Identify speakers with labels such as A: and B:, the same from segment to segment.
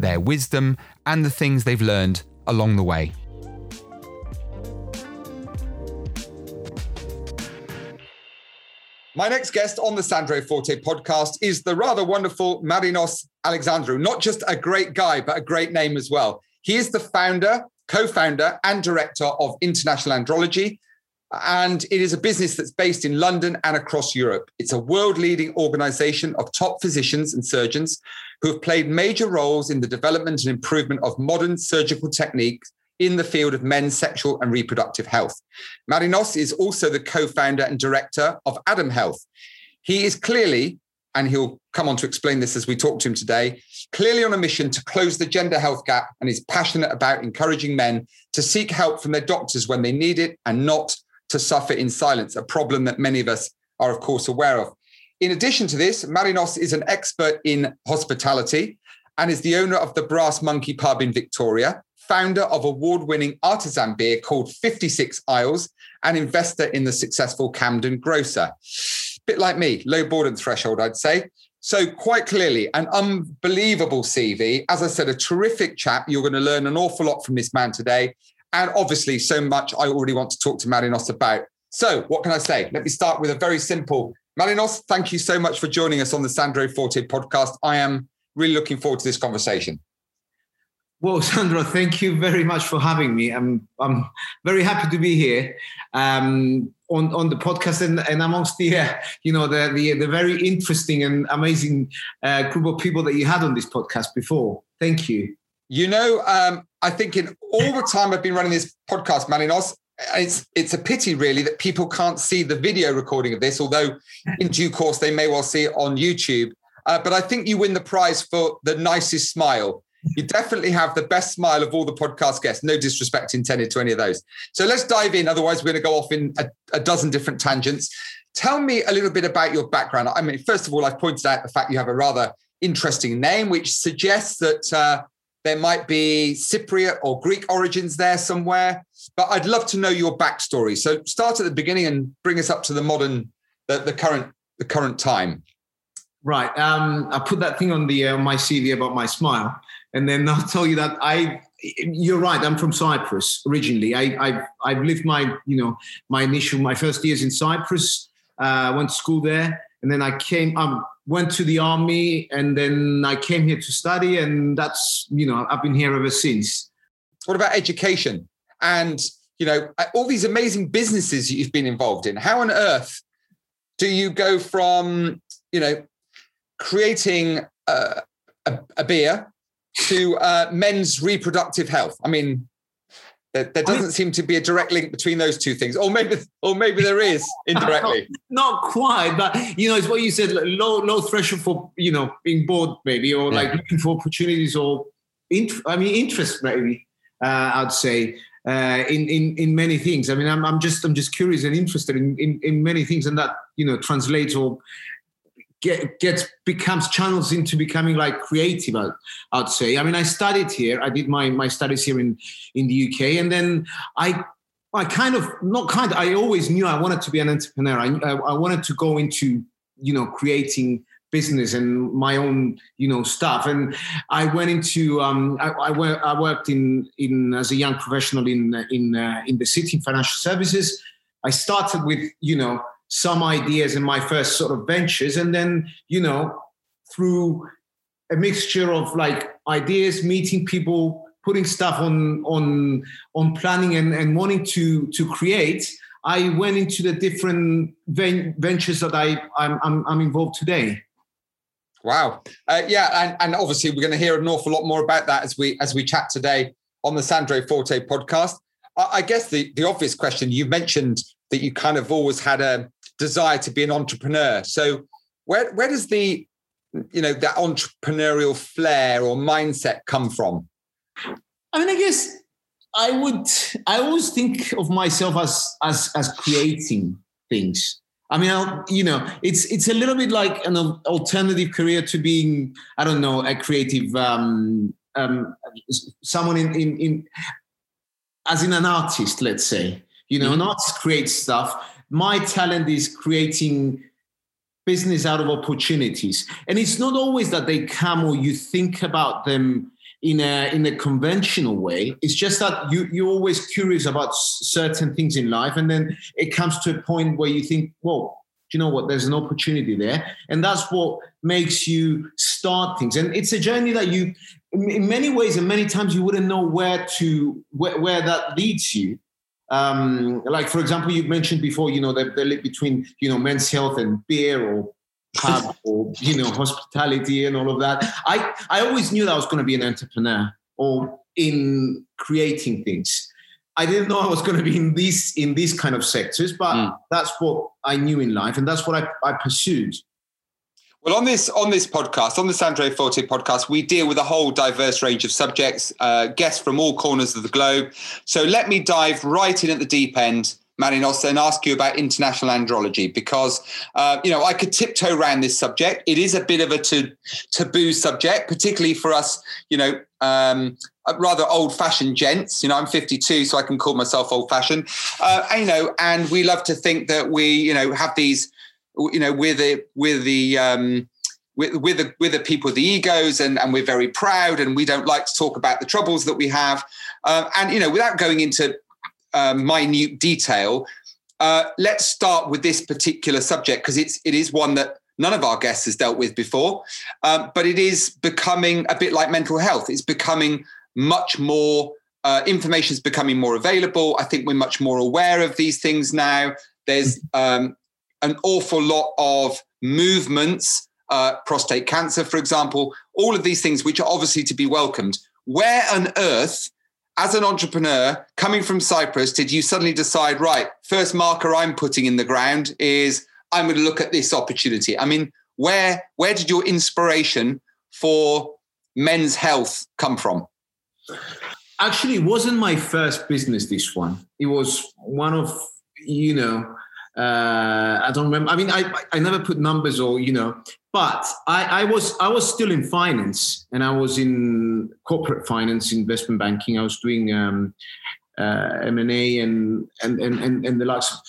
A: their wisdom, and the things they've learned along the way. My next guest on the Sandro Forte podcast is the rather wonderful Marinos Alexandrou. Not just a great guy, but a great name as well. He is the founder, co founder, and director of International Andrology, and it is a business that's based in London and across Europe. It's a world leading organization of top physicians and surgeons who have played major roles in the development and improvement of modern surgical techniques in the field of men's sexual and reproductive health. Marinos is also the co founder and director of Adam Health. He is clearly, and he'll come on to explain this as we talk to him today, clearly on a mission to close the gender health gap and is passionate about encouraging men to seek help from their doctors when they need it and not to suffer in silence, a problem that many of us are, of course, aware of. In addition to this, Marinos is an expert in hospitality and is the owner of the Brass Monkey Pub in Victoria, founder of award winning artisan beer called 56 Isles, and investor in the successful Camden Grocer. Bit like me, low boredom threshold, I'd say. So, quite clearly, an unbelievable CV. As I said, a terrific chap. You're going to learn an awful lot from this man today. And obviously, so much I already want to talk to Marinos about. So, what can I say? Let me start with a very simple. Marinos, thank you so much for joining us on the Sandro Forte podcast. I am really looking forward to this conversation.
B: Well, Sandro, thank you very much for having me. I'm I'm very happy to be here um, on on the podcast and, and amongst the uh, you know the, the the very interesting and amazing uh, group of people that you had on this podcast before. Thank you.
A: You know, um, I think in all the time I've been running this podcast, Marinos, it's it's a pity really that people can't see the video recording of this, although in due course they may well see it on YouTube. Uh, but I think you win the prize for the nicest smile. You definitely have the best smile of all the podcast guests. No disrespect intended to any of those. So let's dive in. Otherwise, we're going to go off in a, a dozen different tangents. Tell me a little bit about your background. I mean, first of all, I've pointed out the fact you have a rather interesting name, which suggests that uh, there might be Cypriot or Greek origins there somewhere, but I'd love to know your backstory. So start at the beginning and bring us up to the modern, the, the current, the current time.
B: Right. Um, I put that thing on the uh, my CV about my smile, and then I'll tell you that I. You're right. I'm from Cyprus originally. I, I've I've lived my you know my initial my first years in Cyprus. Uh, went to school there, and then I came. Um, went to the army and then I came here to study and that's you know I've been here ever since.
A: What about education and you know all these amazing businesses you've been involved in? How on earth do you go from you know creating a, a, a beer to uh, men's reproductive health? I mean, there, there doesn't I mean, seem to be a direct link between those two things, or maybe, or maybe there is indirectly.
B: not, not, quite, but you know, it's what you said: low, low threshold for you know being bored, maybe, or yeah. like looking for opportunities, or int- I mean, interest, maybe. Uh, I'd say uh, in in in many things. I mean, I'm I'm just I'm just curious and interested in in, in many things, and that you know translates or get, gets becomes channels into becoming like creative I'd, I'd say. I mean i studied here. I did my my studies here in in the uk and then i i kind of not kind of i always knew i wanted to be an entrepreneur. I, I wanted to go into you know creating business and my own you know stuff. And i went into um, I, I, I, worked in in as a young professional in in uh, in the city in financial services. I started with you know some ideas in my first sort of ventures. And then you know through a mixture of like ideas meeting people putting stuff on on on planning and, and wanting to to create i went into the different ven- ventures that i I'm, I'm, I'm involved today.
A: Wow. Uh, yeah and, and obviously we're going to hear an awful lot more about that as we as we chat today on the sandro forte podcast. I, I guess the the obvious question you mentioned that you kind of always had a desire to be an entrepreneur. So where where does the you know that entrepreneurial flair or mindset come from?
B: I mean, I guess I would. I always think of myself as as as creating things. I mean, I'll, you know, it's it's a little bit like an alternative career to being, I don't know, a creative, um, um, someone in, in in as in an artist, let's say. You know, mm-hmm. an artist creates stuff. My talent is creating business out of opportunities, and it's not always that they come or you think about them in a in a conventional way. It's just that you you're always curious about certain things in life, and then it comes to a point where you think, well, you know what? There's an opportunity there, and that's what makes you start things. And it's a journey that you, in many ways, and many times, you wouldn't know where to where, where that leads you. Um, like for example, you mentioned before, you know, the, the link between you know men's health and beer or pub or you know hospitality and all of that. I I always knew that I was going to be an entrepreneur or in creating things. I didn't know I was going to be in these in these kind of sectors, but mm. that's what I knew in life, and that's what I, I pursued.
A: Well, on this on this podcast, on the Sandro Forte podcast, we deal with a whole diverse range of subjects, uh, guests from all corners of the globe. So let me dive right in at the deep end Marinos, and ask you about international andrology because, uh, you know, I could tiptoe around this subject. It is a bit of a t- taboo subject, particularly for us, you know, um, rather old-fashioned gents. You know, I'm 52, so I can call myself old-fashioned. Uh, and, you know, and we love to think that we, you know, have these, you know, we're the we're the um, with, with the with the people with the egos and, and we're very proud and we don't like to talk about the troubles that we have uh, and you know without going into uh, minute detail. Uh, let's start with this particular subject because it's it is one that none of our guests has dealt with before, um, but it is becoming a bit like mental health. It's becoming much more. Uh, information is becoming more available. I think we're much more aware of these things now. There's um, an awful lot of movements, uh, prostate cancer, for example, all of these things, which are obviously to be welcomed. Where on earth as an entrepreneur coming from Cyprus, did you suddenly decide, right, first marker I'm putting in the ground is I'm going to look at this opportunity? I mean, where where did your inspiration for men's health come from?
B: Actually, it wasn't my first business. This one, it was one of you know uh, I don't remember. I mean, I I never put numbers or you know, but I, I was I was still in finance and I was in corporate finance, investment banking. I was doing um, uh, M and and and and and the likes.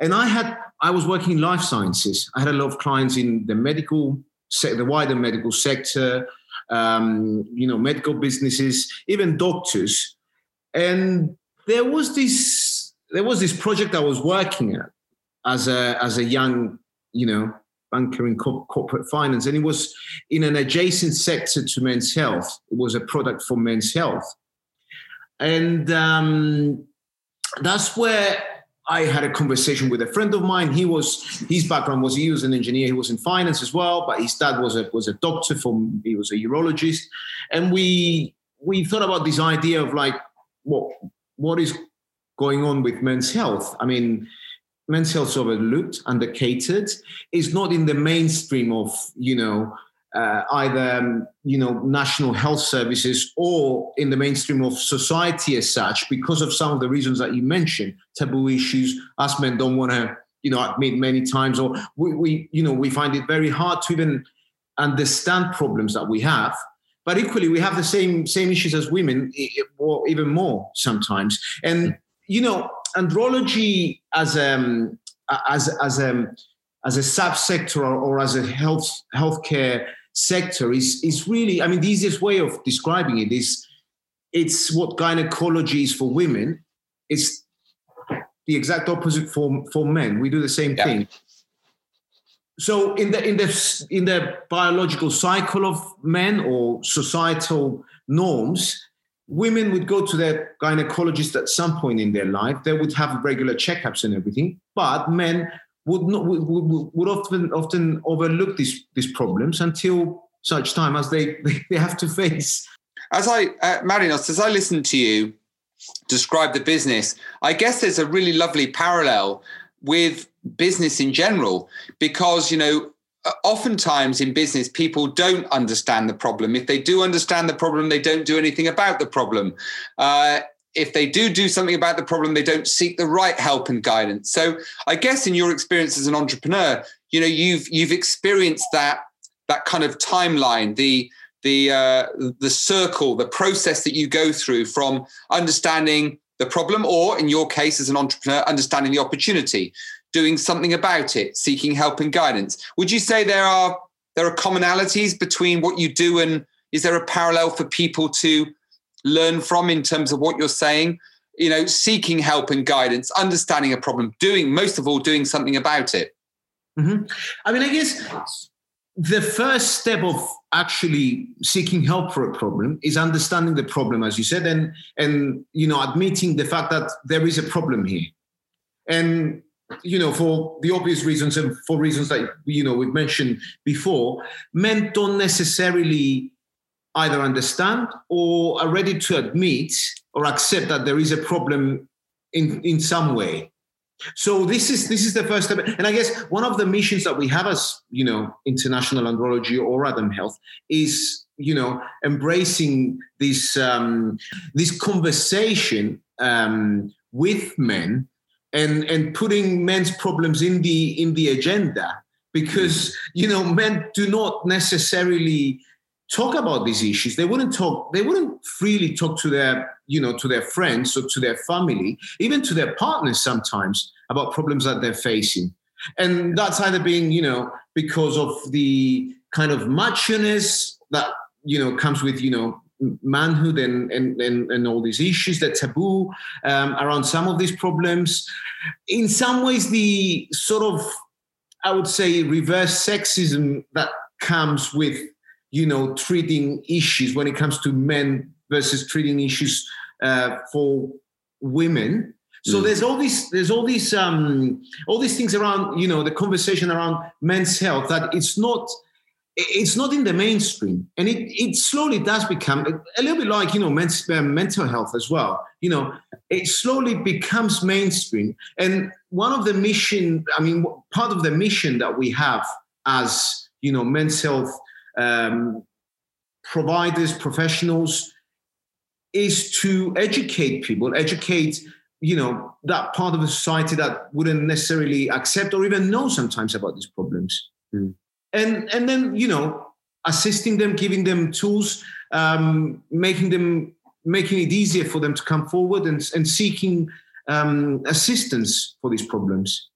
B: And I had I was working in life sciences. I had a lot of clients in the medical sector, the wider medical sector, um, you know, medical businesses, even doctors. And there was this there was this project I was working at as a as a young, you know, banker in co- corporate finance, and it was in an adjacent sector to men's health. It was a product for men's health, and um, that's where I had a conversation with a friend of mine. He was his background was he was an engineer. He was in finance as well, but his dad was a was a doctor. From he was a urologist, and we we thought about this idea of like what what is going on with men's health. I mean, men's health is overlooked, undercatered, is not in the mainstream of, you know, uh, either um, you know national health services or in the mainstream of society as such because of some of the reasons that you mentioned taboo issues us men don't want to you know admit many times or we, we you know we find it very hard to even understand problems that we have. But equally we have the same same issues as women or even more sometimes. And you know andrology as a um, as as a as a subsector or, or as a health healthcare sector is is really I mean the easiest way of describing it is it's what gynecology is for women. It's the exact opposite for for men. We do the same yeah. thing. So in the in the in the biological cycle of men or societal norms, women would go to their gynecologist at some point in their life. They would have regular checkups and everything, but men would not would, would, often often overlook these these problems until such time as they they have to face.
A: As I uh, Marinos, as I listen to you describe the business, I guess there's a really lovely parallel with business in general because you know oftentimes in business, people don't understand the problem. If they do understand the problem, they don't do anything about the problem. Uh, if they do do something about the problem, they don't seek the right help and guidance. So I guess in your experience as an entrepreneur, you know, you've you've experienced that that kind of timeline, the the uh, the circle, the process that you go through from understanding the problem, or in your case as an entrepreneur, understanding the opportunity, doing something about it, seeking help and guidance. Would you say there are there are commonalities between what you do and is there a parallel for people to learn from in terms of what you're saying? You know, seeking help and guidance, understanding a problem, doing most of all doing something about it.
B: Mm-hmm. I mean, I guess the first step of actually seeking help for a problem is understanding the problem, as you said, and and you know, admitting the fact that there is a problem here. And you know, for the obvious reasons and for reasons that you know we've mentioned before, men don't necessarily either understand or are ready to admit or accept that there is a problem in, in some way. So this is this is the first step, and I guess one of the missions that we have as you know International Andrology or Adam Health is you know embracing this um, this conversation um, with men and and putting men's problems in the in the agenda because mm. you know men do not necessarily talk about these issues. They wouldn't talk they wouldn't freely talk to their you know to their friends or to their family even to their partners sometimes about problems that they're facing. And that's either being you know because of the kind of macho-ness that you know comes with you know manhood and and and, and all these issues that taboo um, around some of these problems in some ways the sort of i would say reverse sexism that comes with you know, treating issues when it comes to men versus treating issues uh, for women. So mm. there's all these there's all these um, all these things around you know the conversation around men's health that it's not it's not in the mainstream. And it, it slowly does become a, little bit like you know uh, mental health as well. You know it slowly becomes mainstream. And one of the mission i mean part of the mission that we have as you know men's health um, providers, professionals, is to educate people, educate you know that part of the society that wouldn't necessarily accept or even know sometimes about these problems, mm. And and then you know assisting them, giving them tools, um, making them making it easier for them to come forward and, and seeking um, assistance for these problems.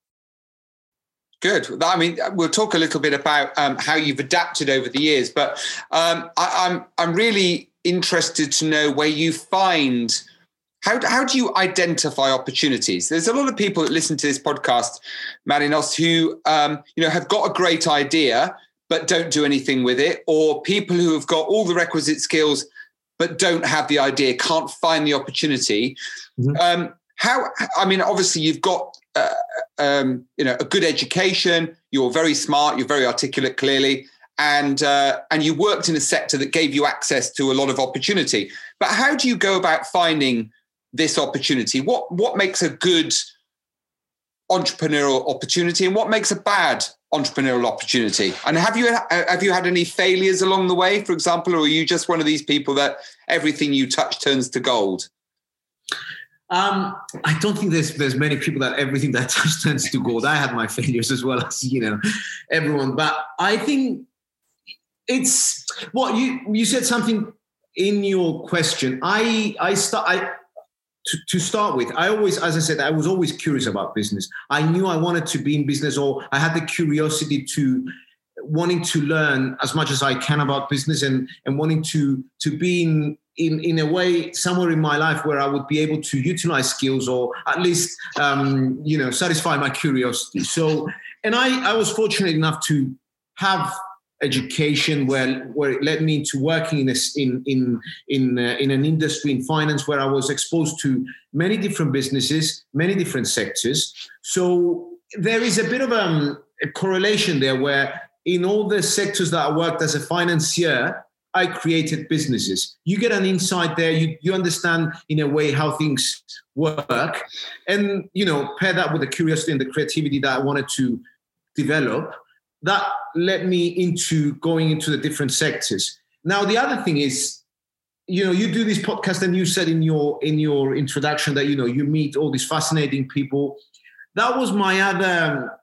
A: Good. I mean, we'll talk a little bit about um, how you've adapted over the years, but um, I, I'm, I'm really interested to know where you find how how do you identify opportunities? There's a lot of people that listen to this podcast, Marinos, who um, you know have got a great idea but don't do anything with it, or people who have got all the requisite skills but don't have the idea, can't find the opportunity. Mm-hmm. Um, how? I mean, obviously, you've got uh, um, you know a good education. You're very smart. You're very articulate, clearly, and uh, and you worked in a sector that gave you access to a lot of opportunity. But how do you go about finding this opportunity? What what makes a good entrepreneurial opportunity, and what makes a bad entrepreneurial opportunity? And have you have you had any failures along the way, for example, or are you just one of these people that everything you touch turns to gold?
B: Um, I don't think there's there's many people that everything that touch turns to gold. I had my failures as well as you know everyone, but I think it's what you you said something in your question. I I start I to, to start with. I always, as I said, I was always curious about business. I knew I wanted to be in business, or I had the curiosity to wanting to learn as much as I can about business and and wanting to to be in in in a way somewhere in my life where I would be able to utilize skills or at least um, you know satisfy my curiosity. So and I I was fortunate enough to have education where where it led me into working in a, in in in uh, in an industry in finance where I was exposed to many different businesses, many different sectors. So there is a bit of um, a correlation there where in all the sectors that I worked as a financier, I created businesses. You get an insight there. You, you understand in a way how things work, and you know pair that with the curiosity and the creativity that I wanted to develop. That led me into going into the different sectors. Now, the other thing is, you know, you do this podcast, and you said in your in your introduction that you know you meet all these fascinating people. That was my other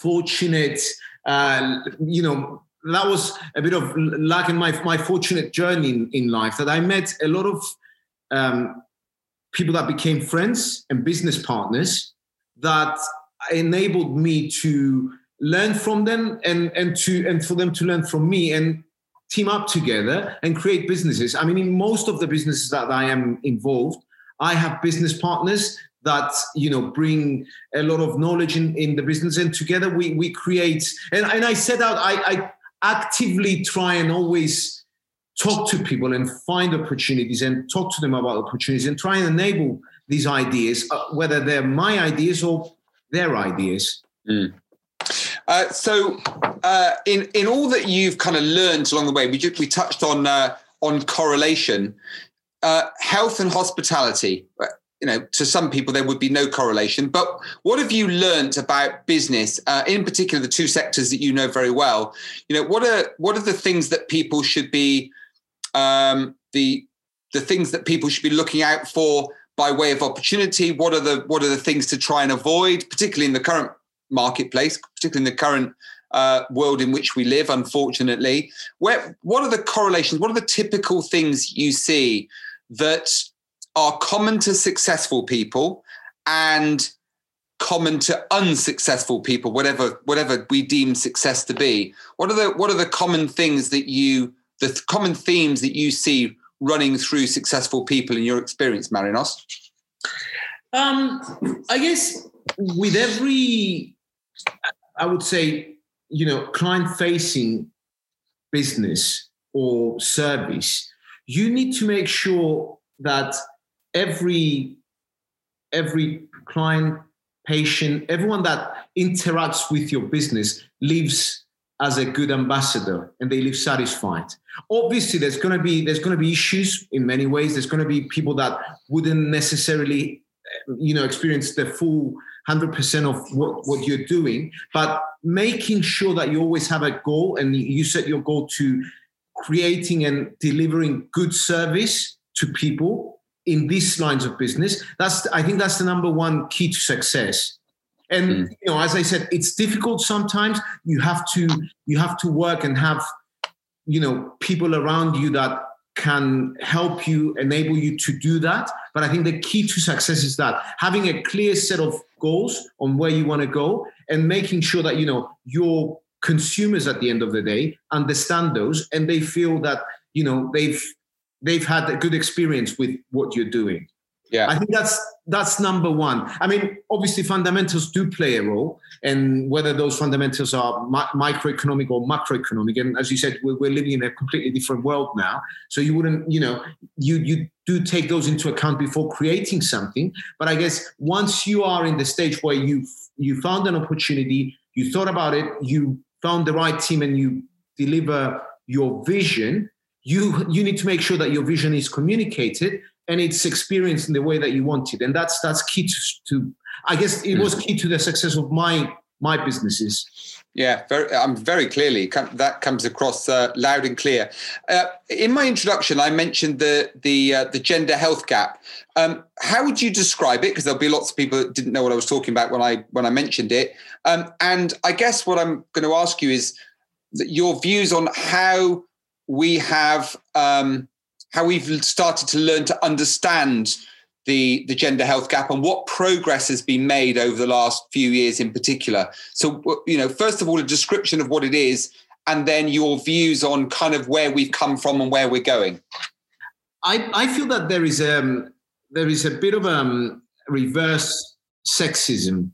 B: fortunate, uh, you know, that was a bit of luck in my my fortunate journey in, in life that I met a lot of um, people that became friends and business partners that enabled me to learn from them and and to and for them to learn from me and team up together and create businesses. I mean, in most of the businesses that I am involved, I have business partners that you know bring a lot of knowledge in, in the business and together we we create and, and I set out I, I actively try and always talk to people and find opportunities and talk to them about opportunities and try and enable these ideas, uh, whether they're my ideas or their ideas.
A: Mm. Uh, so, uh, in in all that you've kind of learned along the way, we just, we touched on uh, on correlation, uh, health and hospitality. You know, to some people there would be no correlation, but what have you learned about business, uh, in particular the two sectors that you know very well? You know, what are what are the things that people should be um, the the things that people should be looking out for by way of opportunity? What are the what are the things to try and avoid, particularly in the current marketplace, particularly in the current uh, world in which we live? Unfortunately, where what are the correlations? What are the typical things you see that are common to successful people and common to unsuccessful people whatever whatever we deem success to be what are the what are the common things that you the common themes that you see running through successful people in your experience, Marinos?
B: Um, I guess with every, I would say, you know, client facing business or service, you need to make sure that every every client, patient, everyone that interacts with your business lives as a good ambassador and they live satisfied. Obviously there's going to be there's going to be issues in many ways. There's going to be people that wouldn't necessarily you know experience the full 100% of what, what you're doing but making sure that you always have a goal and you set your goal to creating and delivering good service to people in these lines of business that's i think that's the number one key to success and mm. you know as i said it's difficult sometimes you have to you have to work and have you know people around you that can help you enable you to do that. But i think the key to success is that having a clear set of goals on where you want to go and making sure that you know your consumers at the end of the day understand those and they feel that you know they've they've had a good experience with what you're doing
A: yeah.
B: I think that's that's number one. I mean, obviously fundamentals do play a role, and whether those fundamentals are mi- microeconomic or macroeconomic. And as you said, we're, we're, living in a completely different world now. So you wouldn't, you know, you you do take those into account before creating something. But I guess once you are in the stage where you you found an opportunity, you thought about it, you found the right team, and you deliver your vision. You you need to make sure that your vision is communicated and it's experienced in the way that you want it. And that's that's key to, to i guess it was key to the success of my my businesses.
A: Yeah very i'm um, very clearly that comes across uh, loud and clear. Uh, in my introduction i mentioned the the uh, the gender health gap. Um, how would you describe it? Because there'll be lots of people that didn't know what i was talking about when i when i mentioned it. Um, and i guess what i'm going to ask you is your views on how we have um, how we've started to learn to understand the, the gender health gap and what progress has been made over the last few years in particular. So, you know, first of all, a description of what it is, and then your views on kind of where we've come from and where we're going.
B: I, I feel that there is a um, there is a bit of a um, reverse sexism,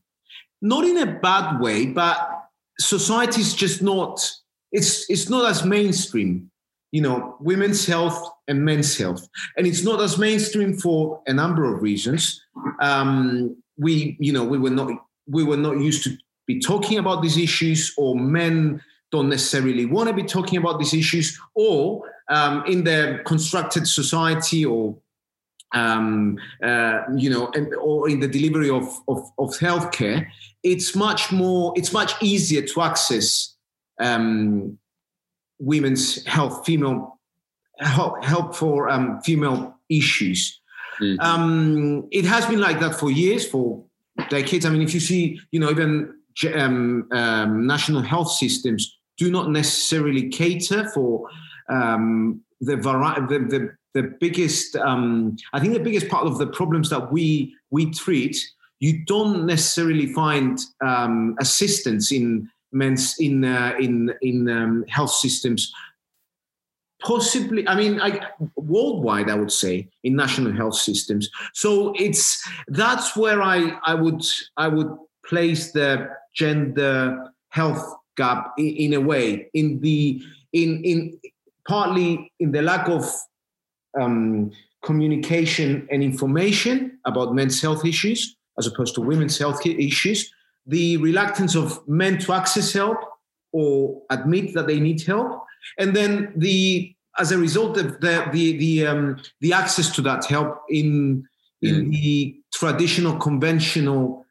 B: not in a bad way, but society's just not it's it's not as mainstream you know, women's health and men's health. And it's not as mainstream for a number of reasons. Um, we, you know, we were not we were not used to be talking about these issues, or men don't necessarily want to be talking about these issues, or um, in their constructed society, or um, uh, you know, and, or in the delivery of, of, of healthcare, it's much more, it's much easier to access um, women's health, female help, help for um, female issues. Mm-hmm. Um, it has been like that for years, for decades. I mean, if you see, you know, even um, um, national health systems do not necessarily cater for um, the, vari- the, the, the biggest, um, I think the biggest part of the problems that we, we treat, you don't necessarily find um, assistance in men's in uh, in in um, health systems. Possibly i mean I, worldwide i would say in national health systems. So it's that's where i i would i would place the gender health gap in, in a way in the in in partly in the lack of um, communication and information about men's health issues as opposed to women's health issues the reluctance of men to access help or admit that they need help and then the as a result of the the the, um, the access to that help in in mm. the traditional conventional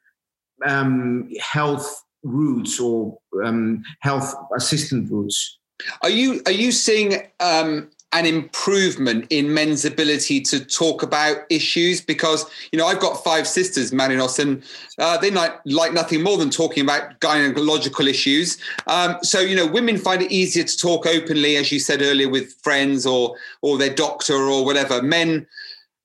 B: um, health routes or um, health assistant routes.
A: Are you are you seeing um, an improvement in men's ability to talk about issues because you know I've got five sisters, Marinos, and uh, they like like nothing more than talking about gynecological issues. Um, so you know, women find it easier to talk openly, as you said earlier, with friends or or their doctor or whatever. Men.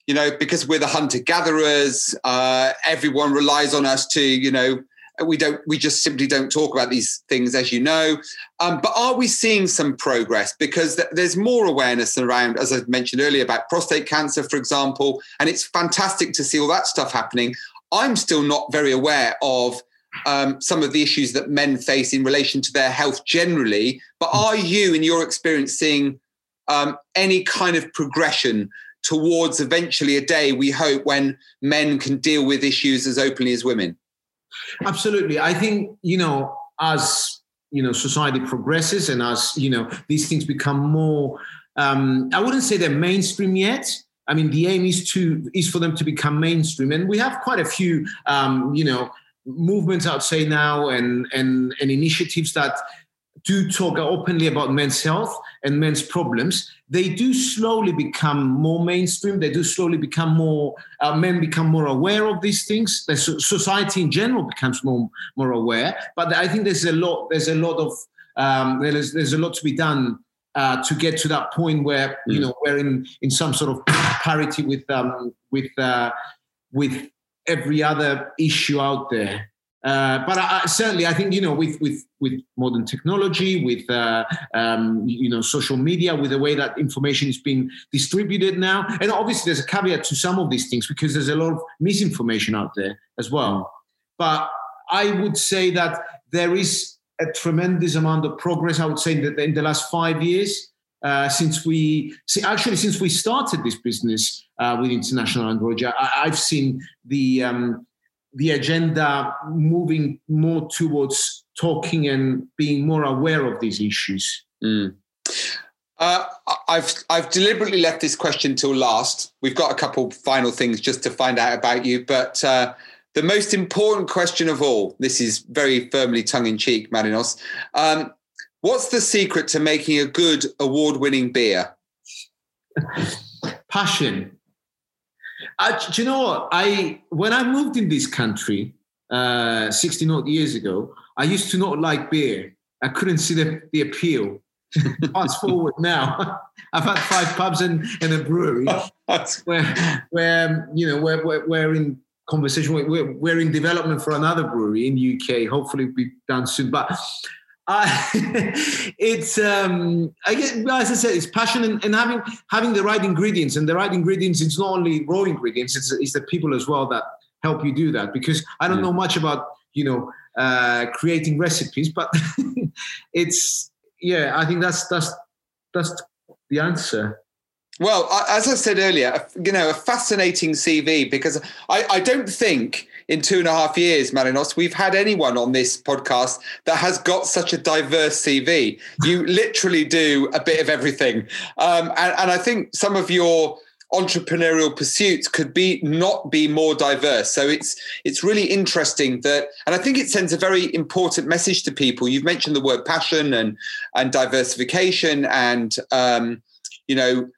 A: You know, because we're the hunter gatherers, uh, everyone relies on us to, you know, we don't we just simply don't talk about these things as you know. Um, but are we seeing some progress? Because th- there's more awareness around as i mentioned earlier about prostate cancer for example and it's fantastic to see all that stuff happening. I'm still not very aware of um, some of the issues that men face in relation to their health generally. But are you in your experience seeing um, any kind of progression towards eventually a day we hope when men can deal with issues as openly as women
B: Absolutely. I think, you know, as, you know, society progresses and as, you know, these things become more, um, I wouldn't say they're mainstream yet. I mean, the aim is to is for them to become mainstream, and we have quite a few, um, you know, movements. I'd say now, and and and initiatives that do talk openly about men's health and men's problems, they do slowly become more mainstream. They do slowly become more, uh, men become more aware of these things. The society in general becomes more, more aware. But I think there's a lot, there's a lot of, um, there's, there's a lot to be done uh, to get to that point where, mm. you know, we're in, in some sort of parity with, um, with, uh, with every other issue out there. Uh, but I, certainly, I think you know, with with with modern technology, with uh, um, you know, social media, with the way that information is being distributed now, and obviously there's a caveat to some of these things because there's a lot of misinformation out there as well. But I would say that there is a tremendous amount of progress. I would say that in the last five years, uh, since we see, actually since we started this business uh, with International Andrology, I, have seen the um, the agenda moving more towards talking and being more aware of these issues?
A: Mm. Uh, I've I've deliberately left this question till last. We've got a couple final things just to find out about you, but uh, the most important question of all. This is very firmly tongue in cheek, Marinos. Um, what's the secret to making a good award-winning beer?
B: Passion. I, do you know what? I when I moved in this country uh, 16 odd years ago, I used to not like beer. I couldn't see the, the appeal. Fast forward now, I've had five pubs and, and a brewery where, where you know we're, we're, we're in conversation. We're, we're in development for another brewery in UK. Hopefully, it'll be done soon. But it's um, I guess, as I said, it's passion and, and, having having the right ingredients. And the right ingredients, it's not only raw ingredients; it's, it's the people as well that help you do that. Because I don't know much about you know uh, creating recipes, but it's yeah. I think that's that's that's the answer.
A: Well, as I said earlier, you know, a fascinating CV because I, I don't think in two and a half years, Marinos, we've had anyone on this podcast that has got such a diverse CV. You literally do a bit of everything. Um, and, and I think some of your entrepreneurial pursuits could be not be more diverse. So it's it's really interesting that, and I think it sends a very important message to people. You've mentioned the word passion and and diversification, and um, you know.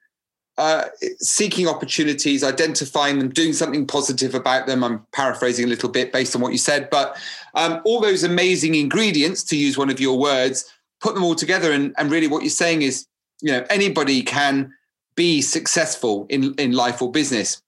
A: Uh, seeking opportunities, identifying them, doing something positive about them. I'm paraphrasing a little bit based on what you said, but um, all those amazing ingredients, to use one of your words, put them all together. And, and really, what you're saying is, you know, anybody can be successful in, in life or business.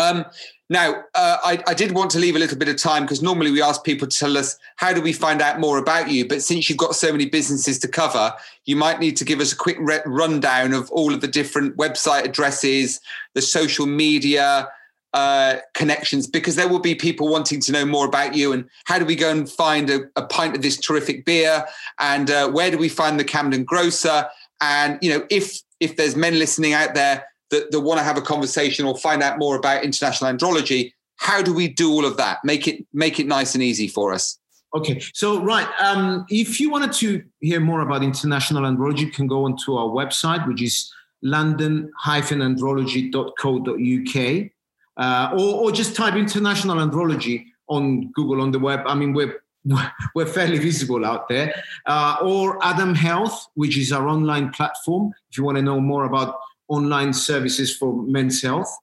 A: Um, now, uh, I, I, did want to leave a little bit of time because normally we ask people to tell us how do we find out more about you. But since you've got so many businesses to cover, you might need to give us a quick re- rundown of all of the different website addresses, the social media uh, connections, because there will be people wanting to know more about you and how do we go and find a, a pint of this terrific beer and uh, where do we find the Camden Grocer and you know, if if there's men listening out there that, that want to have a conversation or find out more about international andrology, how do we do all of that? Make it make it nice and easy for us.
B: Okay, so right, um, if you wanted to hear more about international andrology, you can go onto our website, which is london-andrology.co.uk, uh, or, or just type international andrology on Google on the web. I mean, we're we're fairly visible out there. Uh, or Adam Health, which is our online platform. If you want to know more about online services for men's health,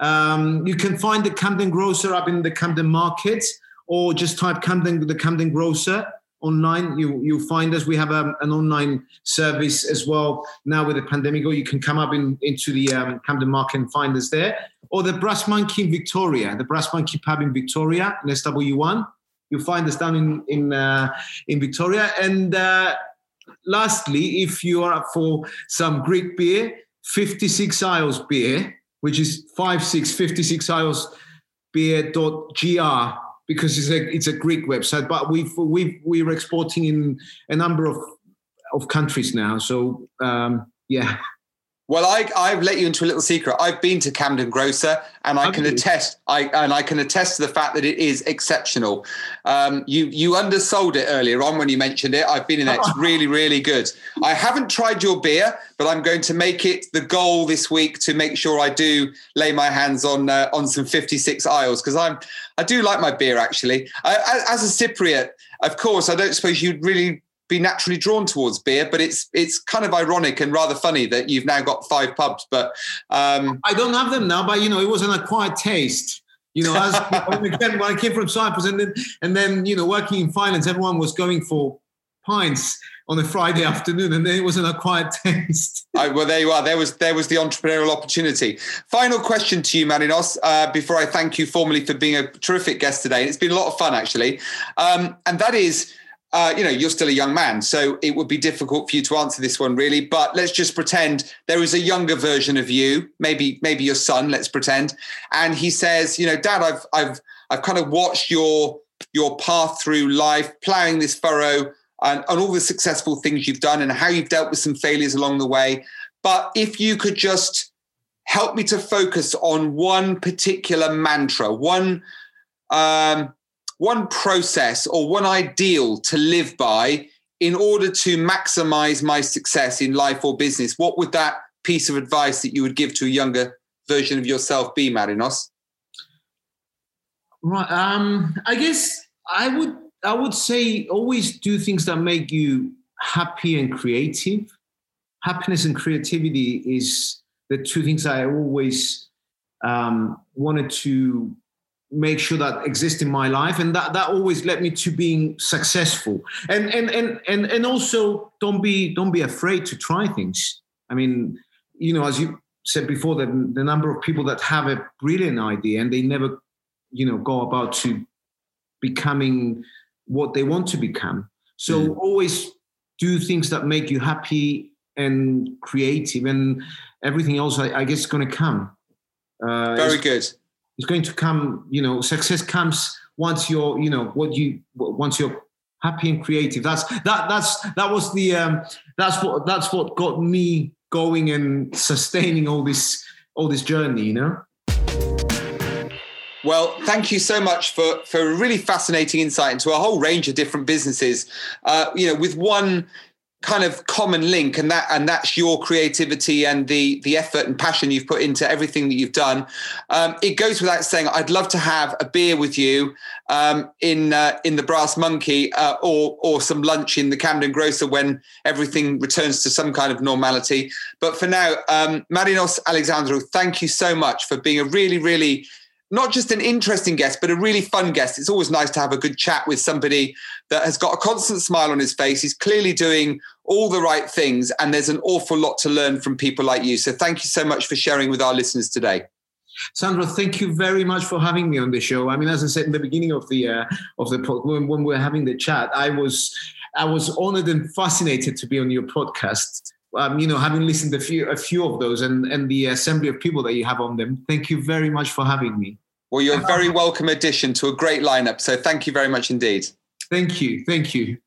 B: um, you can find the Camden Grocer up in the Camden Market, or just type Camden the Camden Grocer online. You you'll find us. We have um, an online service as well now with the pandemic. Or you can come up in, into the um, Camden Market and find us there. Or the Brass Monkey in Victoria, the Brass Monkey Pub in Victoria in SW1 You'll find us down in in uh, in Victoria. And uh, lastly, if you are up for some Greek beer, 56 Isles beer, which is 56 56 Isles beer.gr because it's a it's a Greek website, but we've we we're exporting in a number of of countries now. So um, yeah.
A: Well, I, I've let you into a little secret. I've been to Camden Grocer, and I can attest. I and I can attest to the fact that it is exceptional. Um, you you undersold it earlier on when you mentioned it. I've been in it. It's really really good. I haven't tried your beer, but I'm going to make it the goal this week to make sure I do lay my hands on uh, on some 56 Isles because I'm I do like my beer actually. I, as a Cypriot, of course, I don't suppose you'd really be naturally drawn towards beer, but it's it's kind of ironic and rather funny that you've now got five pubs. But um,
B: I don't have them now, but you know, it was an acquired taste. You know, as again, when I came from Cyprus and then and then you know working in finance, everyone was going for pints on a Friday afternoon, and then it was an acquired taste.
A: I, well, there you are. There was there was the entrepreneurial opportunity. Final question to you, Marinos, uh, before I thank you formally for being a terrific guest today. It's been a lot of fun, actually, um, and that is uh, you know, you're still a young man, so it would be difficult for you to answer this one, really. But let's just pretend there is a younger version of you, maybe maybe your son. Let's pretend, and he says, you know, Dad, I've I've I've kind of watched your your path through life, ploughing this furrow, and, and all the successful things you've done, and how you've dealt with some failures along the way. But if you could just help me to focus on one particular mantra, one um, one process or one ideal to live by in order to maximize my success in life or business, what would that piece of advice that you would give to a younger version of yourself be, Marinos?
B: Right. Um, I guess I would I would say always do things that make you happy and creative. Happiness and creativity is the two things I always um, wanted to make sure that exists in my life and that that always led me to being successful. And and and and, and also don't be don't be afraid to try things. I mean you know as you said before that the number of people that have a brilliant idea and they never you know go about to becoming what they want to become. So mm. always do things that make you happy and creative and everything else i, I guess is going to come.
A: Uh, very good
B: it's going to come you know success comes once you're you know what you once you're happy and creative that's that that's that was the um that's what that's what got me going and sustaining all this all this journey you know
A: well, thank you so much for for a really fascinating insight into a whole range of different businesses. Uh, you know, with one kind of common link and that and that's your creativity and the the effort and passion you've put into everything that you've done. Um, it goes without saying i'd love to have a beer with you um, in uh, in the brass monkey uh, or or some lunch in the camden grocer when everything returns to some kind of normality. But for now um, marinos alexandrou thank you so much for being a really really not just an interesting guest, but a really fun guest. It's always nice to have a good chat with somebody that has got a constant smile on his face. He's clearly doing all the right things, and there's an awful lot to learn from people like you. So thank you so much for sharing with our listeners today.
B: Sandro, thank you very much for having me on the show. I mean, as I said in the beginning of the uh, of the when, when we were having the chat, I was I was honored and fascinated to be on your podcast. Um, you know, having listened a few, a few of those and, and the assembly of people that you have on them. Thank you very much for having me.
A: Well, you're a very welcome addition to a great lineup. So thank you very much indeed.
B: Thank you. Thank you.